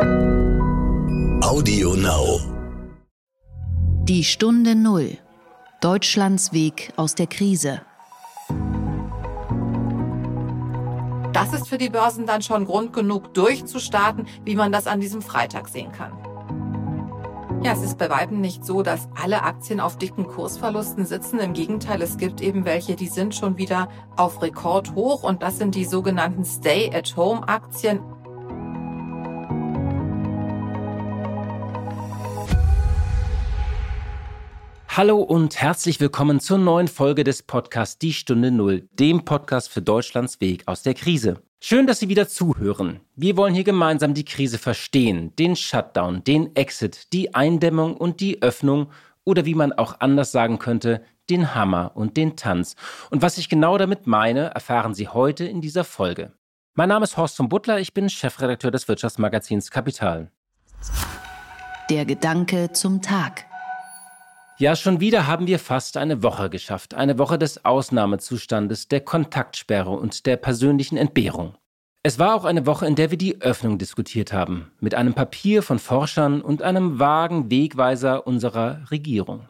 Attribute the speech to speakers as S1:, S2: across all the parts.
S1: Audio Now.
S2: Die Stunde Null. Deutschlands Weg aus der Krise.
S3: Das ist für die Börsen dann schon Grund genug, durchzustarten, wie man das an diesem Freitag sehen kann. Ja, es ist bei weitem nicht so, dass alle Aktien auf dicken Kursverlusten sitzen. Im Gegenteil, es gibt eben welche, die sind schon wieder auf Rekord hoch und das sind die sogenannten Stay-at-Home-Aktien.
S4: Hallo und herzlich willkommen zur neuen Folge des Podcasts Die Stunde Null, dem Podcast für Deutschlands Weg aus der Krise. Schön, dass Sie wieder zuhören. Wir wollen hier gemeinsam die Krise verstehen, den Shutdown, den Exit, die Eindämmung und die Öffnung oder wie man auch anders sagen könnte, den Hammer und den Tanz. Und was ich genau damit meine, erfahren Sie heute in dieser Folge. Mein Name ist Horst von Butler, ich bin Chefredakteur des Wirtschaftsmagazins Kapital.
S2: Der Gedanke zum Tag.
S4: Ja, schon wieder haben wir fast eine Woche geschafft. Eine Woche des Ausnahmezustandes, der Kontaktsperre und der persönlichen Entbehrung. Es war auch eine Woche, in der wir die Öffnung diskutiert haben, mit einem Papier von Forschern und einem vagen Wegweiser unserer Regierung.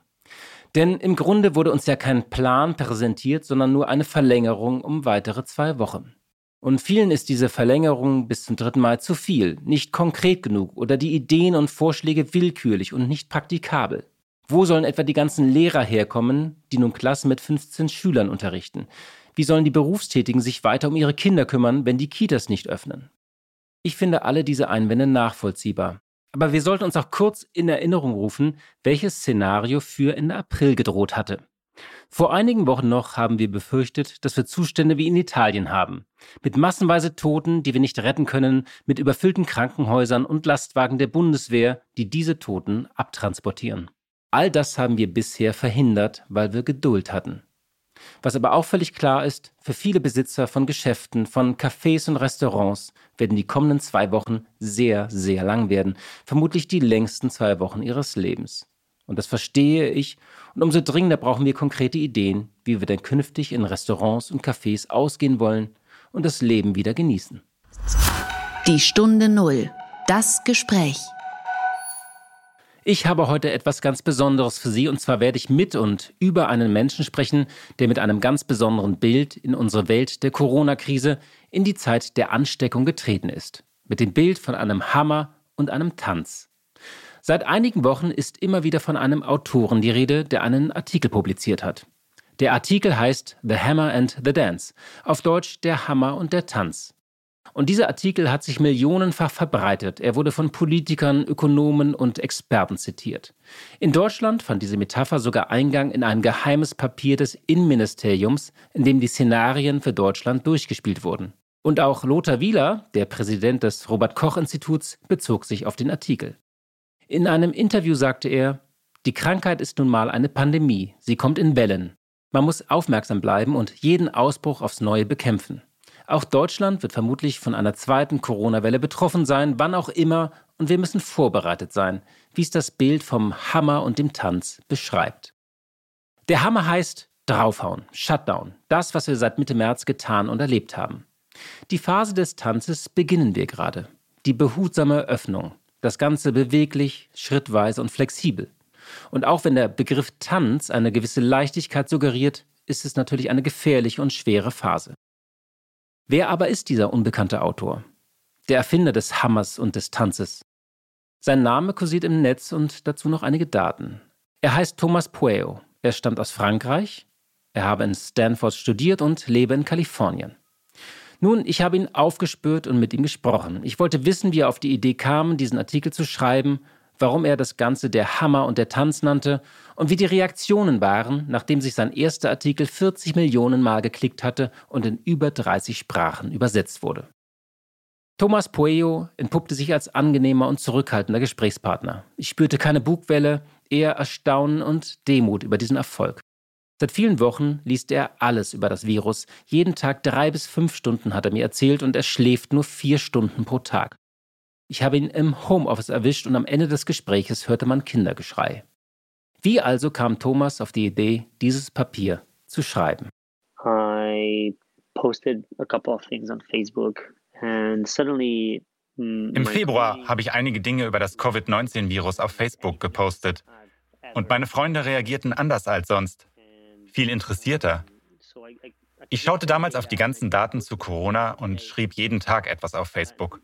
S4: Denn im Grunde wurde uns ja kein Plan präsentiert, sondern nur eine Verlängerung um weitere zwei Wochen. Und vielen ist diese Verlängerung bis zum dritten Mal zu viel, nicht konkret genug oder die Ideen und Vorschläge willkürlich und nicht praktikabel. Wo sollen etwa die ganzen Lehrer herkommen, die nun Klassen mit 15 Schülern unterrichten? Wie sollen die Berufstätigen sich weiter um ihre Kinder kümmern, wenn die Kitas nicht öffnen? Ich finde alle diese Einwände nachvollziehbar. Aber wir sollten uns auch kurz in Erinnerung rufen, welches Szenario für Ende April gedroht hatte. Vor einigen Wochen noch haben wir befürchtet, dass wir Zustände wie in Italien haben. Mit massenweise Toten, die wir nicht retten können, mit überfüllten Krankenhäusern und Lastwagen der Bundeswehr, die diese Toten abtransportieren. All das haben wir bisher verhindert, weil wir Geduld hatten. Was aber auch völlig klar ist, für viele Besitzer von Geschäften, von Cafés und Restaurants werden die kommenden zwei Wochen sehr, sehr lang werden, vermutlich die längsten zwei Wochen ihres Lebens. Und das verstehe ich, und umso dringender brauchen wir konkrete Ideen, wie wir denn künftig in Restaurants und Cafés ausgehen wollen und das Leben wieder genießen.
S2: Die Stunde Null. Das Gespräch.
S4: Ich habe heute etwas ganz Besonderes für Sie und zwar werde ich mit und über einen Menschen sprechen, der mit einem ganz besonderen Bild in unsere Welt der Corona-Krise in die Zeit der Ansteckung getreten ist. Mit dem Bild von einem Hammer und einem Tanz. Seit einigen Wochen ist immer wieder von einem Autoren die Rede, der einen Artikel publiziert hat. Der Artikel heißt The Hammer and the Dance, auf Deutsch Der Hammer und der Tanz. Und dieser Artikel hat sich millionenfach verbreitet. Er wurde von Politikern, Ökonomen und Experten zitiert. In Deutschland fand diese Metapher sogar Eingang in ein geheimes Papier des Innenministeriums, in dem die Szenarien für Deutschland durchgespielt wurden. Und auch Lothar Wieler, der Präsident des Robert Koch Instituts, bezog sich auf den Artikel. In einem Interview sagte er, die Krankheit ist nun mal eine Pandemie, sie kommt in Wellen. Man muss aufmerksam bleiben und jeden Ausbruch aufs Neue bekämpfen. Auch Deutschland wird vermutlich von einer zweiten Corona-Welle betroffen sein, wann auch immer, und wir müssen vorbereitet sein, wie es das Bild vom Hammer und dem Tanz beschreibt. Der Hammer heißt draufhauen, Shutdown, das, was wir seit Mitte März getan und erlebt haben. Die Phase des Tanzes beginnen wir gerade. Die behutsame Öffnung. Das Ganze beweglich, schrittweise und flexibel. Und auch wenn der Begriff Tanz eine gewisse Leichtigkeit suggeriert, ist es natürlich eine gefährliche und schwere Phase. Wer aber ist dieser unbekannte Autor? Der Erfinder des Hammers und des Tanzes. Sein Name kursiert im Netz und dazu noch einige Daten. Er heißt Thomas Pueo. Er stammt aus Frankreich. Er habe in Stanford studiert und lebe in Kalifornien. Nun, ich habe ihn aufgespürt und mit ihm gesprochen. Ich wollte wissen, wie er auf die Idee kam, diesen Artikel zu schreiben warum er das Ganze der Hammer und der Tanz nannte und wie die Reaktionen waren, nachdem sich sein erster Artikel 40 Millionen Mal geklickt hatte und in über 30 Sprachen übersetzt wurde. Thomas Pueo entpuppte sich als angenehmer und zurückhaltender Gesprächspartner. Ich spürte keine Bugwelle, eher Erstaunen und Demut über diesen Erfolg. Seit vielen Wochen liest er alles über das Virus. Jeden Tag drei bis fünf Stunden hat er mir erzählt und er schläft nur vier Stunden pro Tag. Ich habe ihn im Homeoffice erwischt und am Ende des Gespräches hörte man Kindergeschrei. Wie also kam Thomas auf die Idee, dieses Papier zu schreiben?
S5: I posted a couple of things on Facebook and suddenly Im Februar habe ich einige Dinge über das Covid-19-Virus auf Facebook gepostet. Und meine Freunde reagierten anders als sonst. Viel interessierter. Ich schaute damals auf die ganzen Daten zu Corona und schrieb jeden Tag etwas auf Facebook.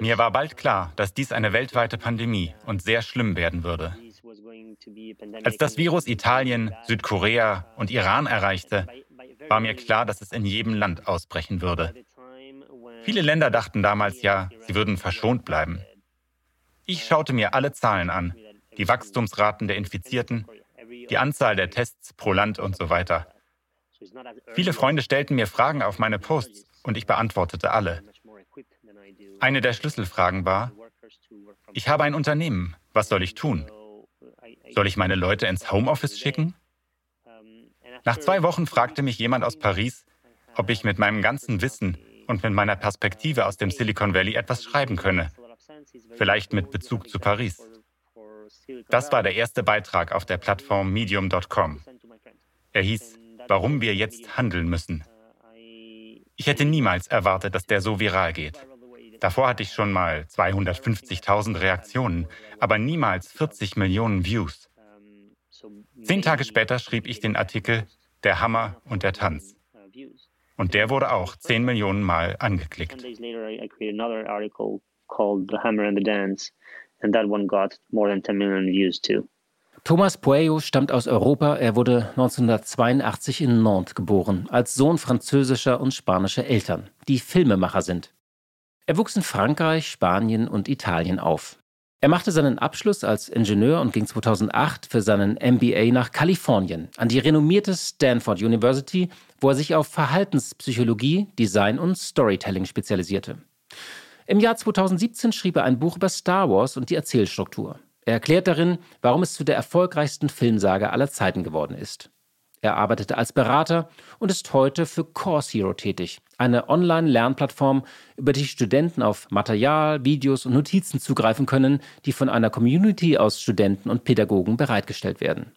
S5: Mir war bald klar, dass dies eine weltweite Pandemie und sehr schlimm werden würde. Als das Virus Italien, Südkorea und Iran erreichte, war mir klar, dass es in jedem Land ausbrechen würde. Viele Länder dachten damals ja, sie würden verschont bleiben. Ich schaute mir alle Zahlen an, die Wachstumsraten der Infizierten, die Anzahl der Tests pro Land und so weiter. Viele Freunde stellten mir Fragen auf meine Posts und ich beantwortete alle. Eine der Schlüsselfragen war, ich habe ein Unternehmen, was soll ich tun? Soll ich meine Leute ins Homeoffice schicken? Nach zwei Wochen fragte mich jemand aus Paris, ob ich mit meinem ganzen Wissen und mit meiner Perspektive aus dem Silicon Valley etwas schreiben könne. Vielleicht mit Bezug zu Paris. Das war der erste Beitrag auf der Plattform medium.com. Er hieß Warum wir jetzt handeln müssen. Ich hätte niemals erwartet, dass der so viral geht. Davor hatte ich schon mal 250.000 Reaktionen, aber niemals 40 Millionen Views. Zehn Tage später schrieb ich den Artikel Der Hammer und der Tanz. Und der wurde auch 10 Millionen Mal angeklickt.
S4: Thomas Pueyo stammt aus Europa. Er wurde 1982 in Nantes geboren, als Sohn französischer und spanischer Eltern, die Filmemacher sind. Er wuchs in Frankreich, Spanien und Italien auf. Er machte seinen Abschluss als Ingenieur und ging 2008 für seinen MBA nach Kalifornien an die renommierte Stanford University, wo er sich auf Verhaltenspsychologie, Design und Storytelling spezialisierte. Im Jahr 2017 schrieb er ein Buch über Star Wars und die Erzählstruktur. Er erklärt darin, warum es zu der erfolgreichsten Filmsage aller Zeiten geworden ist. Er arbeitete als Berater und ist heute für Course Hero tätig, eine Online-Lernplattform, über die Studenten auf Material, Videos und Notizen zugreifen können, die von einer Community aus Studenten und Pädagogen bereitgestellt werden.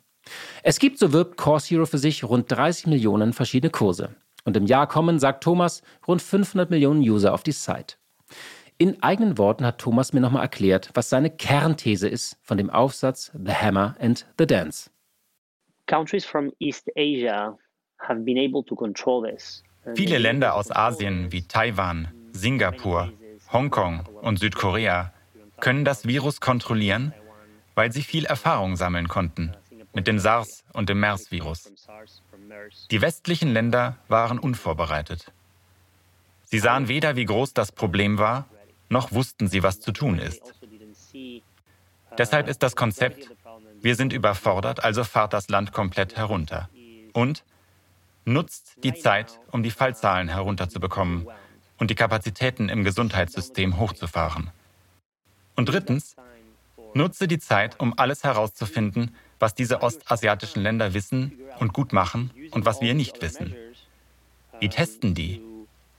S4: Es gibt, so wirbt Course Hero für sich, rund 30 Millionen verschiedene Kurse. Und im Jahr kommen, sagt Thomas, rund 500 Millionen User auf die Site. In eigenen Worten hat Thomas mir nochmal erklärt, was seine Kernthese ist von dem Aufsatz The Hammer and the Dance
S5: countries from East Asia have been able to control this. Viele Länder aus Asien wie Taiwan, Singapur, Hongkong und Südkorea können das Virus kontrollieren, weil sie viel Erfahrung sammeln konnten mit dem SARS und dem MERS-Virus. Die westlichen Länder waren unvorbereitet. Sie sahen weder, wie groß das Problem war, noch wussten sie, was zu tun ist. Deshalb ist das Konzept wir sind überfordert, also fahrt das Land komplett herunter. Und nutzt die Zeit, um die Fallzahlen herunterzubekommen und die Kapazitäten im Gesundheitssystem hochzufahren. Und drittens, nutze die Zeit, um alles herauszufinden, was diese ostasiatischen Länder wissen und gut machen und was wir nicht wissen. Wie testen die?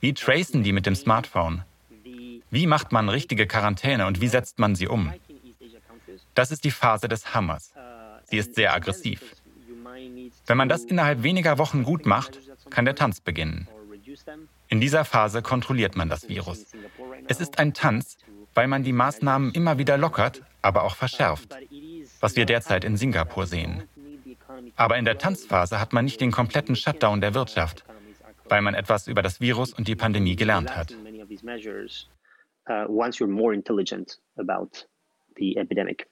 S5: Wie tracen die mit dem Smartphone? Wie macht man richtige Quarantäne und wie setzt man sie um? Das ist die Phase des Hammers. Sie ist sehr aggressiv. Wenn man das innerhalb weniger Wochen gut macht, kann der Tanz beginnen. In dieser Phase kontrolliert man das Virus. Es ist ein Tanz, weil man die Maßnahmen immer wieder lockert, aber auch verschärft, was wir derzeit in Singapur sehen. Aber in der Tanzphase hat man nicht den kompletten Shutdown der Wirtschaft, weil man etwas über das Virus und die Pandemie gelernt hat. Uh, once you're more intelligent about the epidemic.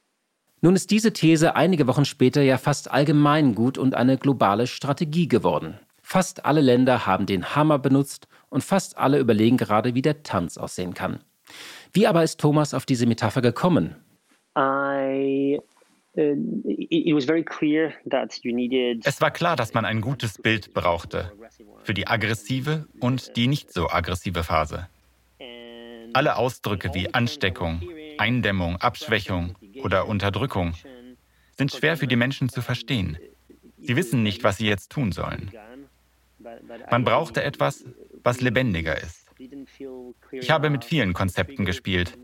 S4: Nun ist diese These einige Wochen später ja fast allgemeingut und eine globale Strategie geworden. Fast alle Länder haben den Hammer benutzt und fast alle überlegen gerade, wie der Tanz aussehen kann. Wie aber ist Thomas auf diese Metapher gekommen?
S5: Uh, es war klar, dass man ein gutes Bild brauchte für die aggressive und die nicht so aggressive Phase. Alle Ausdrücke wie Ansteckung, Eindämmung, Abschwächung oder Unterdrückung sind schwer für die Menschen zu verstehen. Sie wissen nicht, was sie jetzt tun sollen. Man brauchte etwas, was lebendiger ist. Ich habe mit vielen Konzepten gespielt.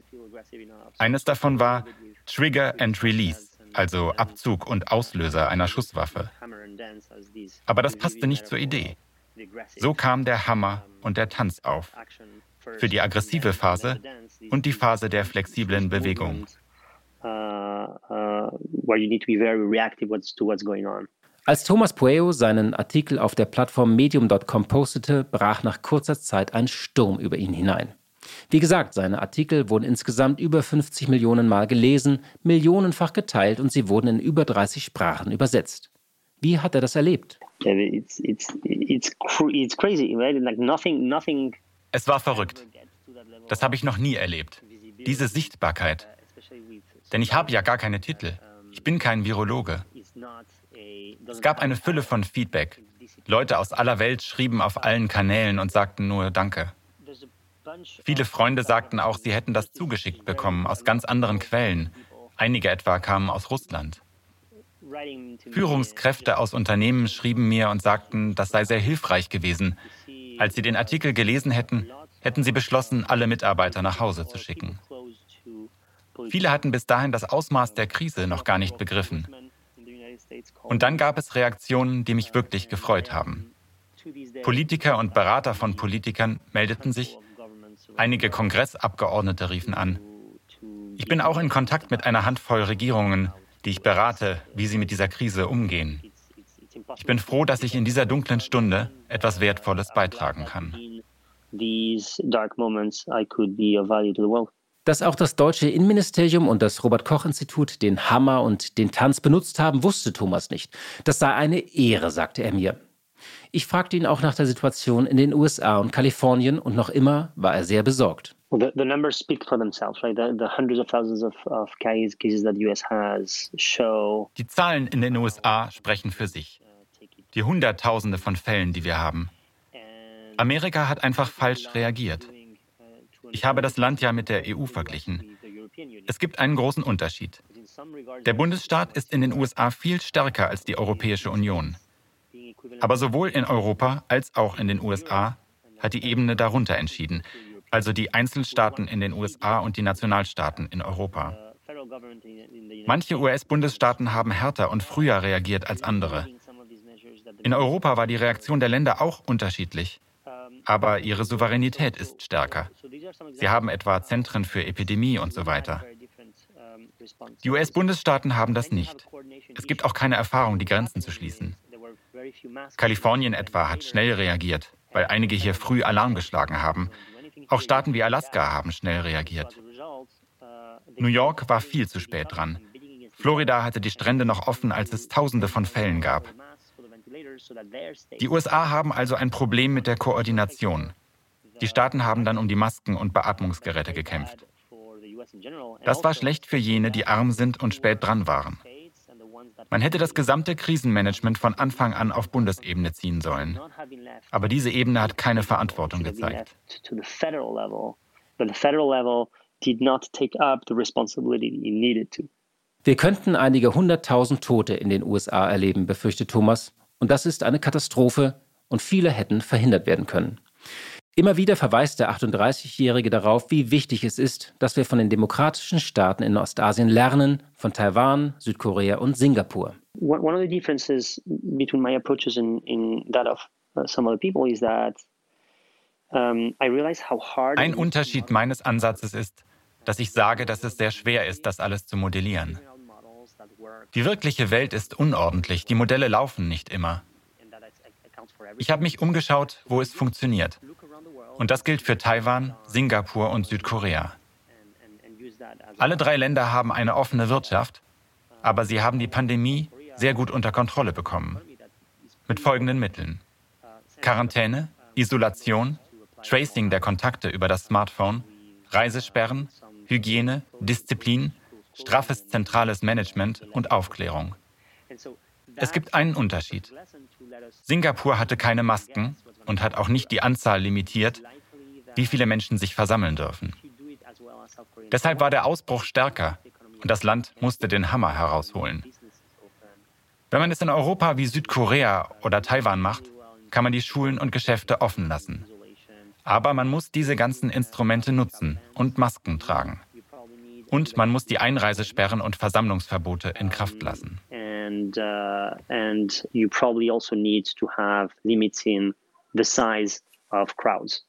S5: Eines davon war Trigger and Release, also Abzug und Auslöser einer Schusswaffe. Aber das passte nicht zur Idee. So kam der Hammer und der Tanz auf. Für die aggressive Phase und die Phase der flexiblen Bewegung.
S4: Als Thomas Pueo seinen Artikel auf der Plattform medium.com postete, brach nach kurzer Zeit ein Sturm über ihn hinein. Wie gesagt, seine Artikel wurden insgesamt über 50 Millionen Mal gelesen, millionenfach geteilt und sie wurden in über 30 Sprachen übersetzt. Wie hat er das erlebt?
S5: Es war verrückt. Das habe ich noch nie erlebt. Diese Sichtbarkeit. Denn ich habe ja gar keine Titel. Ich bin kein Virologe. Es gab eine Fülle von Feedback. Leute aus aller Welt schrieben auf allen Kanälen und sagten nur Danke. Viele Freunde sagten auch, sie hätten das zugeschickt bekommen aus ganz anderen Quellen. Einige etwa kamen aus Russland. Führungskräfte aus Unternehmen schrieben mir und sagten, das sei sehr hilfreich gewesen. Als sie den Artikel gelesen hätten, hätten sie beschlossen, alle Mitarbeiter nach Hause zu schicken. Viele hatten bis dahin das Ausmaß der Krise noch gar nicht begriffen. Und dann gab es Reaktionen, die mich wirklich gefreut haben. Politiker und Berater von Politikern meldeten sich, einige Kongressabgeordnete riefen an. Ich bin auch in Kontakt mit einer Handvoll Regierungen, die ich berate, wie sie mit dieser Krise umgehen. Ich bin froh, dass ich in dieser dunklen Stunde etwas Wertvolles beitragen kann.
S4: Dass auch das deutsche Innenministerium und das Robert Koch Institut den Hammer und den Tanz benutzt haben, wusste Thomas nicht. Das sei eine Ehre, sagte er mir. Ich fragte ihn auch nach der Situation in den USA und Kalifornien und noch immer war er sehr besorgt.
S5: Die Zahlen in den USA sprechen für sich. Die Hunderttausende von Fällen, die wir haben. Amerika hat einfach falsch reagiert. Ich habe das Land ja mit der EU verglichen. Es gibt einen großen Unterschied. Der Bundesstaat ist in den USA viel stärker als die Europäische Union. Aber sowohl in Europa als auch in den USA hat die Ebene darunter entschieden, also die Einzelstaaten in den USA und die Nationalstaaten in Europa. Manche US-Bundesstaaten haben härter und früher reagiert als andere. In Europa war die Reaktion der Länder auch unterschiedlich aber ihre Souveränität ist stärker. Sie haben etwa Zentren für Epidemie und so weiter. Die US-Bundesstaaten haben das nicht. Es gibt auch keine Erfahrung, die Grenzen zu schließen. Kalifornien etwa hat schnell reagiert, weil einige hier früh Alarm geschlagen haben. Auch Staaten wie Alaska haben schnell reagiert. New York war viel zu spät dran. Florida hatte die Strände noch offen, als es Tausende von Fällen gab. Die USA haben also ein Problem mit der Koordination. Die Staaten haben dann um die Masken und Beatmungsgeräte gekämpft. Das war schlecht für jene, die arm sind und spät dran waren. Man hätte das gesamte Krisenmanagement von Anfang an auf Bundesebene ziehen sollen. Aber diese Ebene hat keine Verantwortung gezeigt.
S4: Wir könnten einige hunderttausend Tote in den USA erleben, befürchtet Thomas. Und das ist eine Katastrophe und viele hätten verhindert werden können. Immer wieder verweist der 38-Jährige darauf, wie wichtig es ist, dass wir von den demokratischen Staaten in Ostasien lernen, von Taiwan, Südkorea und Singapur. One of the differences between my approaches and in that of
S5: uh, some other people is that Ein Unterschied meines Ansatzes ist, dass ich sage, dass es sehr schwer ist, das alles zu modellieren. Die wirkliche Welt ist unordentlich, die Modelle laufen nicht immer. Ich habe mich umgeschaut, wo es funktioniert. Und das gilt für Taiwan, Singapur und Südkorea. Alle drei Länder haben eine offene Wirtschaft, aber sie haben die Pandemie sehr gut unter Kontrolle bekommen. Mit folgenden Mitteln. Quarantäne, Isolation, Tracing der Kontakte über das Smartphone, Reisesperren, Hygiene, Disziplin straffes zentrales Management und Aufklärung. Es gibt einen Unterschied. Singapur hatte keine Masken und hat auch nicht die Anzahl limitiert, wie viele Menschen sich versammeln dürfen. Deshalb war der Ausbruch stärker und das Land musste den Hammer herausholen. Wenn man es in Europa wie Südkorea oder Taiwan macht, kann man die Schulen und Geschäfte offen lassen. Aber man muss diese ganzen Instrumente nutzen und Masken tragen. Und man muss die Einreisesperren und Versammlungsverbote in Kraft lassen. And, uh, and you probably also need to have limits in
S4: the size of crowds.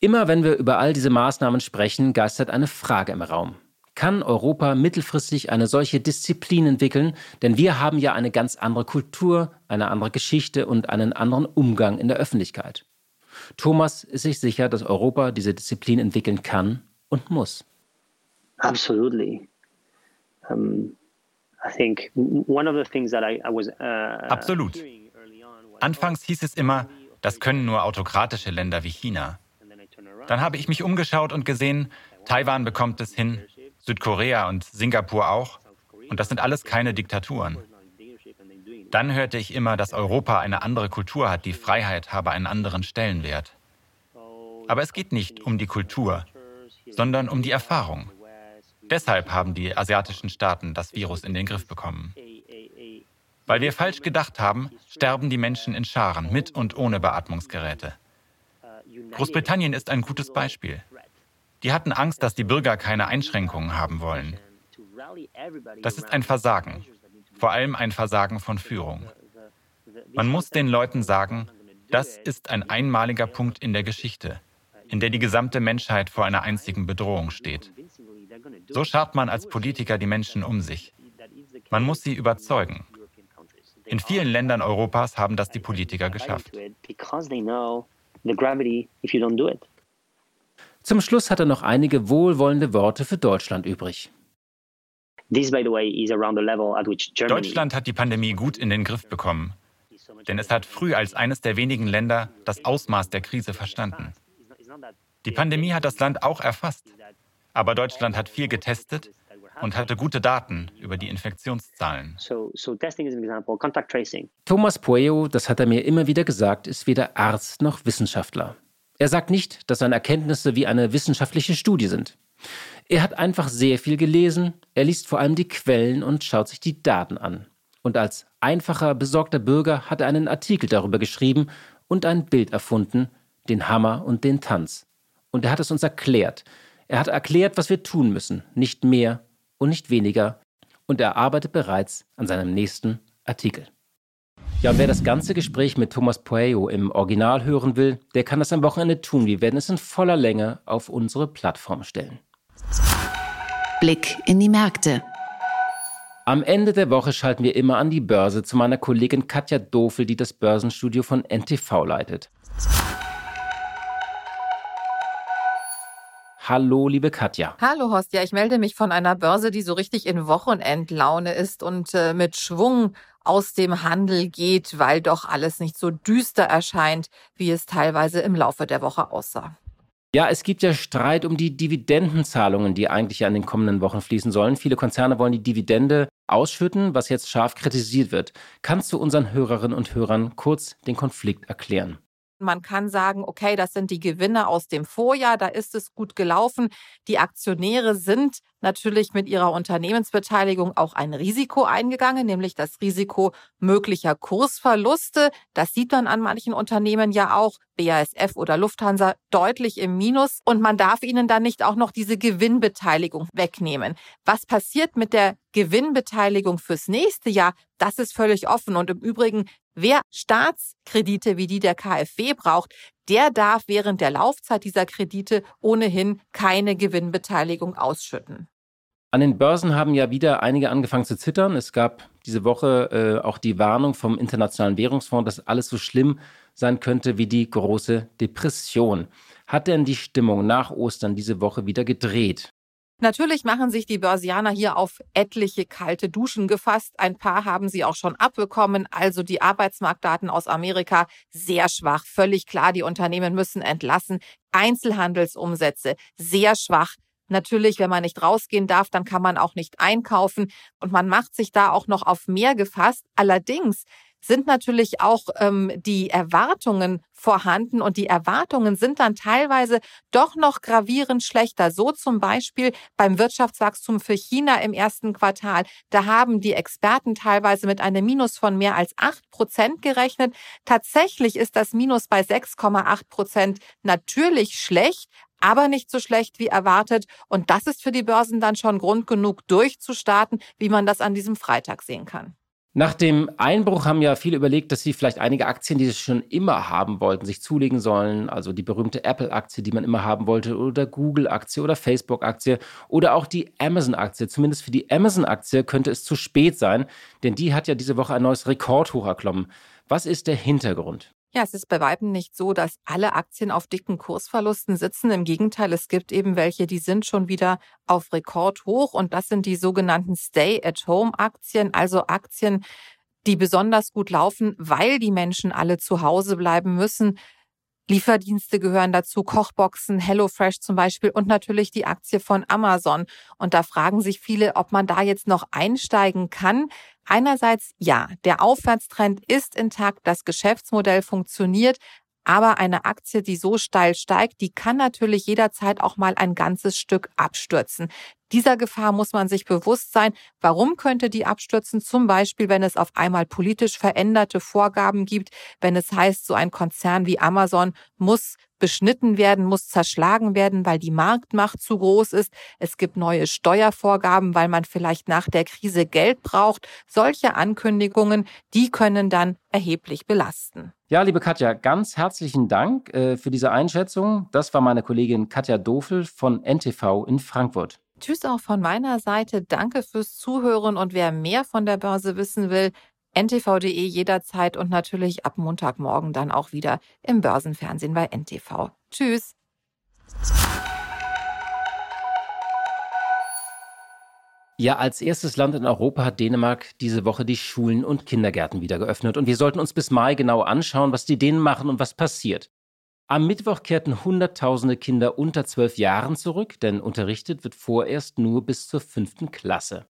S4: Immer wenn wir über all diese Maßnahmen sprechen, geistert eine Frage im Raum. Kann Europa mittelfristig eine solche Disziplin entwickeln? Denn wir haben ja eine ganz andere Kultur, eine andere Geschichte und einen anderen Umgang in der Öffentlichkeit. Thomas ist sich sicher, dass Europa diese Disziplin entwickeln kann und muss.
S6: Absolutely. Um, I think one of the things that I, I was
S5: uh, Absolut. Anfangs hieß es immer, das können nur autokratische Länder wie China. Dann habe ich mich umgeschaut und gesehen, Taiwan bekommt es hin, Südkorea und Singapur auch. Und das sind alles keine Diktaturen. Dann hörte ich immer, dass Europa eine andere Kultur hat, die Freiheit habe einen anderen Stellenwert. Aber es geht nicht um die Kultur, sondern um die Erfahrung. Deshalb haben die asiatischen Staaten das Virus in den Griff bekommen. Weil wir falsch gedacht haben, sterben die Menschen in Scharen mit und ohne Beatmungsgeräte. Großbritannien ist ein gutes Beispiel. Die hatten Angst, dass die Bürger keine Einschränkungen haben wollen. Das ist ein Versagen, vor allem ein Versagen von Führung. Man muss den Leuten sagen, das ist ein einmaliger Punkt in der Geschichte, in der die gesamte Menschheit vor einer einzigen Bedrohung steht. So schart man als Politiker die Menschen um sich. Man muss sie überzeugen. In vielen Ländern Europas haben das die Politiker geschafft.
S4: Zum Schluss hat er noch einige wohlwollende Worte für Deutschland übrig.
S5: Deutschland hat die Pandemie gut in den Griff bekommen, denn es hat früh als eines der wenigen Länder das Ausmaß der Krise verstanden. Die Pandemie hat das Land auch erfasst, aber Deutschland hat viel getestet und hatte gute Daten über die Infektionszahlen.
S4: Thomas Pueo, das hat er mir immer wieder gesagt, ist weder Arzt noch Wissenschaftler. Er sagt nicht, dass seine Erkenntnisse wie eine wissenschaftliche Studie sind. Er hat einfach sehr viel gelesen, er liest vor allem die Quellen und schaut sich die Daten an. Und als einfacher, besorgter Bürger hat er einen Artikel darüber geschrieben und ein Bild erfunden, den Hammer und den Tanz. Und er hat es uns erklärt. Er hat erklärt, was wir tun müssen, nicht mehr und nicht weniger. Und er arbeitet bereits an seinem nächsten Artikel. Ja, und wer das ganze Gespräch mit Thomas Pueyo im Original hören will, der kann das am Wochenende tun. Wir werden es in voller Länge auf unsere Plattform stellen.
S2: Blick in die Märkte.
S4: Am Ende der Woche schalten wir immer an die Börse zu meiner Kollegin Katja Dofel, die das Börsenstudio von NTV leitet. Hallo, liebe Katja.
S3: Hallo, Horst. Ja, ich melde mich von einer Börse, die so richtig in Wochenendlaune ist und äh, mit Schwung aus dem Handel geht, weil doch alles nicht so düster erscheint, wie es teilweise im Laufe der Woche aussah.
S4: Ja, es gibt ja Streit um die Dividendenzahlungen, die eigentlich ja in den kommenden Wochen fließen sollen. Viele Konzerne wollen die Dividende ausschütten, was jetzt scharf kritisiert wird. Kannst du unseren Hörerinnen und Hörern kurz den Konflikt erklären?
S3: Man kann sagen, okay, das sind die Gewinne aus dem Vorjahr, da ist es gut gelaufen. Die Aktionäre sind natürlich mit ihrer Unternehmensbeteiligung auch ein Risiko eingegangen, nämlich das Risiko möglicher Kursverluste. Das sieht man an manchen Unternehmen ja auch, BASF oder Lufthansa, deutlich im Minus. Und man darf ihnen dann nicht auch noch diese Gewinnbeteiligung wegnehmen. Was passiert mit der Gewinnbeteiligung fürs nächste Jahr? Das ist völlig offen. Und im Übrigen, wer Staatskredite wie die der KfW braucht, der darf während der Laufzeit dieser Kredite ohnehin keine Gewinnbeteiligung ausschütten.
S4: An den Börsen haben ja wieder einige angefangen zu zittern. Es gab diese Woche äh, auch die Warnung vom Internationalen Währungsfonds, dass alles so schlimm sein könnte wie die große Depression. Hat denn die Stimmung nach Ostern diese Woche wieder gedreht?
S3: Natürlich machen sich die Börsianer hier auf etliche kalte Duschen gefasst. Ein paar haben sie auch schon abbekommen. Also die Arbeitsmarktdaten aus Amerika sehr schwach. Völlig klar, die Unternehmen müssen entlassen. Einzelhandelsumsätze sehr schwach. Natürlich, wenn man nicht rausgehen darf, dann kann man auch nicht einkaufen und man macht sich da auch noch auf mehr gefasst. Allerdings sind natürlich auch ähm, die Erwartungen vorhanden und die Erwartungen sind dann teilweise doch noch gravierend schlechter. So zum Beispiel beim Wirtschaftswachstum für China im ersten Quartal. Da haben die Experten teilweise mit einem Minus von mehr als acht Prozent gerechnet. Tatsächlich ist das Minus bei 6,8 Prozent natürlich schlecht, aber nicht so schlecht wie erwartet. Und das ist für die Börsen dann schon Grund genug, durchzustarten, wie man das an diesem Freitag sehen kann.
S4: Nach dem Einbruch haben ja viele überlegt, dass sie vielleicht einige Aktien, die sie schon immer haben wollten, sich zulegen sollen. Also die berühmte Apple-Aktie, die man immer haben wollte, oder Google-Aktie oder Facebook-Aktie oder auch die Amazon-Aktie. Zumindest für die Amazon-Aktie könnte es zu spät sein, denn die hat ja diese Woche ein neues Rekordhoch erklommen. Was ist der Hintergrund?
S3: Ja, es ist bei Weitem nicht so, dass alle Aktien auf dicken Kursverlusten sitzen. Im Gegenteil, es gibt eben welche, die sind schon wieder auf Rekordhoch und das sind die sogenannten Stay-at-Home-Aktien, also Aktien, die besonders gut laufen, weil die Menschen alle zu Hause bleiben müssen. Lieferdienste gehören dazu, Kochboxen, HelloFresh zum Beispiel und natürlich die Aktie von Amazon. Und da fragen sich viele, ob man da jetzt noch einsteigen kann. Einerseits ja, der Aufwärtstrend ist intakt, das Geschäftsmodell funktioniert, aber eine Aktie, die so steil steigt, die kann natürlich jederzeit auch mal ein ganzes Stück abstürzen. Dieser Gefahr muss man sich bewusst sein. Warum könnte die abstürzen? Zum Beispiel, wenn es auf einmal politisch veränderte Vorgaben gibt, wenn es heißt, so ein Konzern wie Amazon muss beschnitten werden, muss zerschlagen werden, weil die Marktmacht zu groß ist. Es gibt neue Steuervorgaben, weil man vielleicht nach der Krise Geld braucht. Solche Ankündigungen, die können dann erheblich belasten.
S4: Ja, liebe Katja, ganz herzlichen Dank äh, für diese Einschätzung. Das war meine Kollegin Katja Dofel von NTV in Frankfurt.
S3: Tschüss auch von meiner Seite. Danke fürs Zuhören und wer mehr von der Börse wissen will, ntv.de jederzeit und natürlich ab Montagmorgen dann auch wieder im Börsenfernsehen bei NTV. Tschüss.
S4: Ja, als erstes Land in Europa hat Dänemark diese Woche die Schulen und Kindergärten wieder geöffnet. Und wir sollten uns bis Mai genau anschauen, was die Dänen machen und was passiert. Am Mittwoch kehrten Hunderttausende Kinder unter zwölf Jahren zurück, denn unterrichtet wird vorerst nur bis zur fünften Klasse.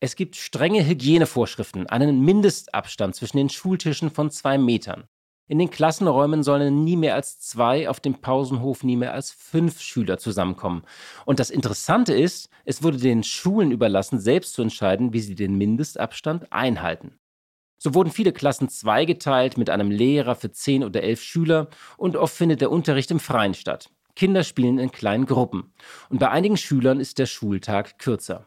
S4: Es gibt strenge Hygienevorschriften, einen Mindestabstand zwischen den Schultischen von zwei Metern. In den Klassenräumen sollen nie mehr als zwei, auf dem Pausenhof nie mehr als fünf Schüler zusammenkommen. Und das Interessante ist, es wurde den Schulen überlassen, selbst zu entscheiden, wie sie den Mindestabstand einhalten. So wurden viele Klassen zweigeteilt mit einem Lehrer für zehn oder elf Schüler und oft findet der Unterricht im Freien statt. Kinder spielen in kleinen Gruppen und bei einigen Schülern ist der Schultag kürzer.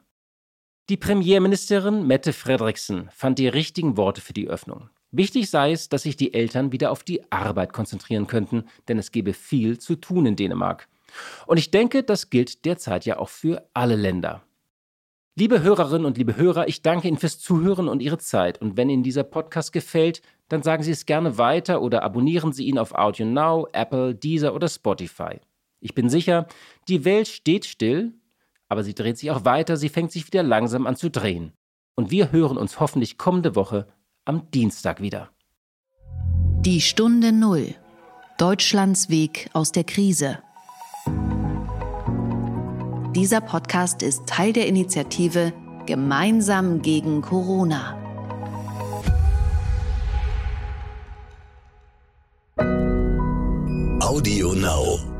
S4: Die Premierministerin Mette Frederiksen fand die richtigen Worte für die Öffnung. Wichtig sei es, dass sich die Eltern wieder auf die Arbeit konzentrieren könnten, denn es gebe viel zu tun in Dänemark. Und ich denke, das gilt derzeit ja auch für alle Länder. Liebe Hörerinnen und liebe Hörer, ich danke Ihnen fürs Zuhören und Ihre Zeit. Und wenn Ihnen dieser Podcast gefällt, dann sagen Sie es gerne weiter oder abonnieren Sie ihn auf Audio Now, Apple, Deezer oder Spotify. Ich bin sicher, die Welt steht still, aber sie dreht sich auch weiter, sie fängt sich wieder langsam an zu drehen. Und wir hören uns hoffentlich kommende Woche am Dienstag wieder.
S2: Die Stunde Null. Deutschlands Weg aus der Krise. Dieser Podcast ist Teil der Initiative Gemeinsam gegen Corona.
S1: Audio Now.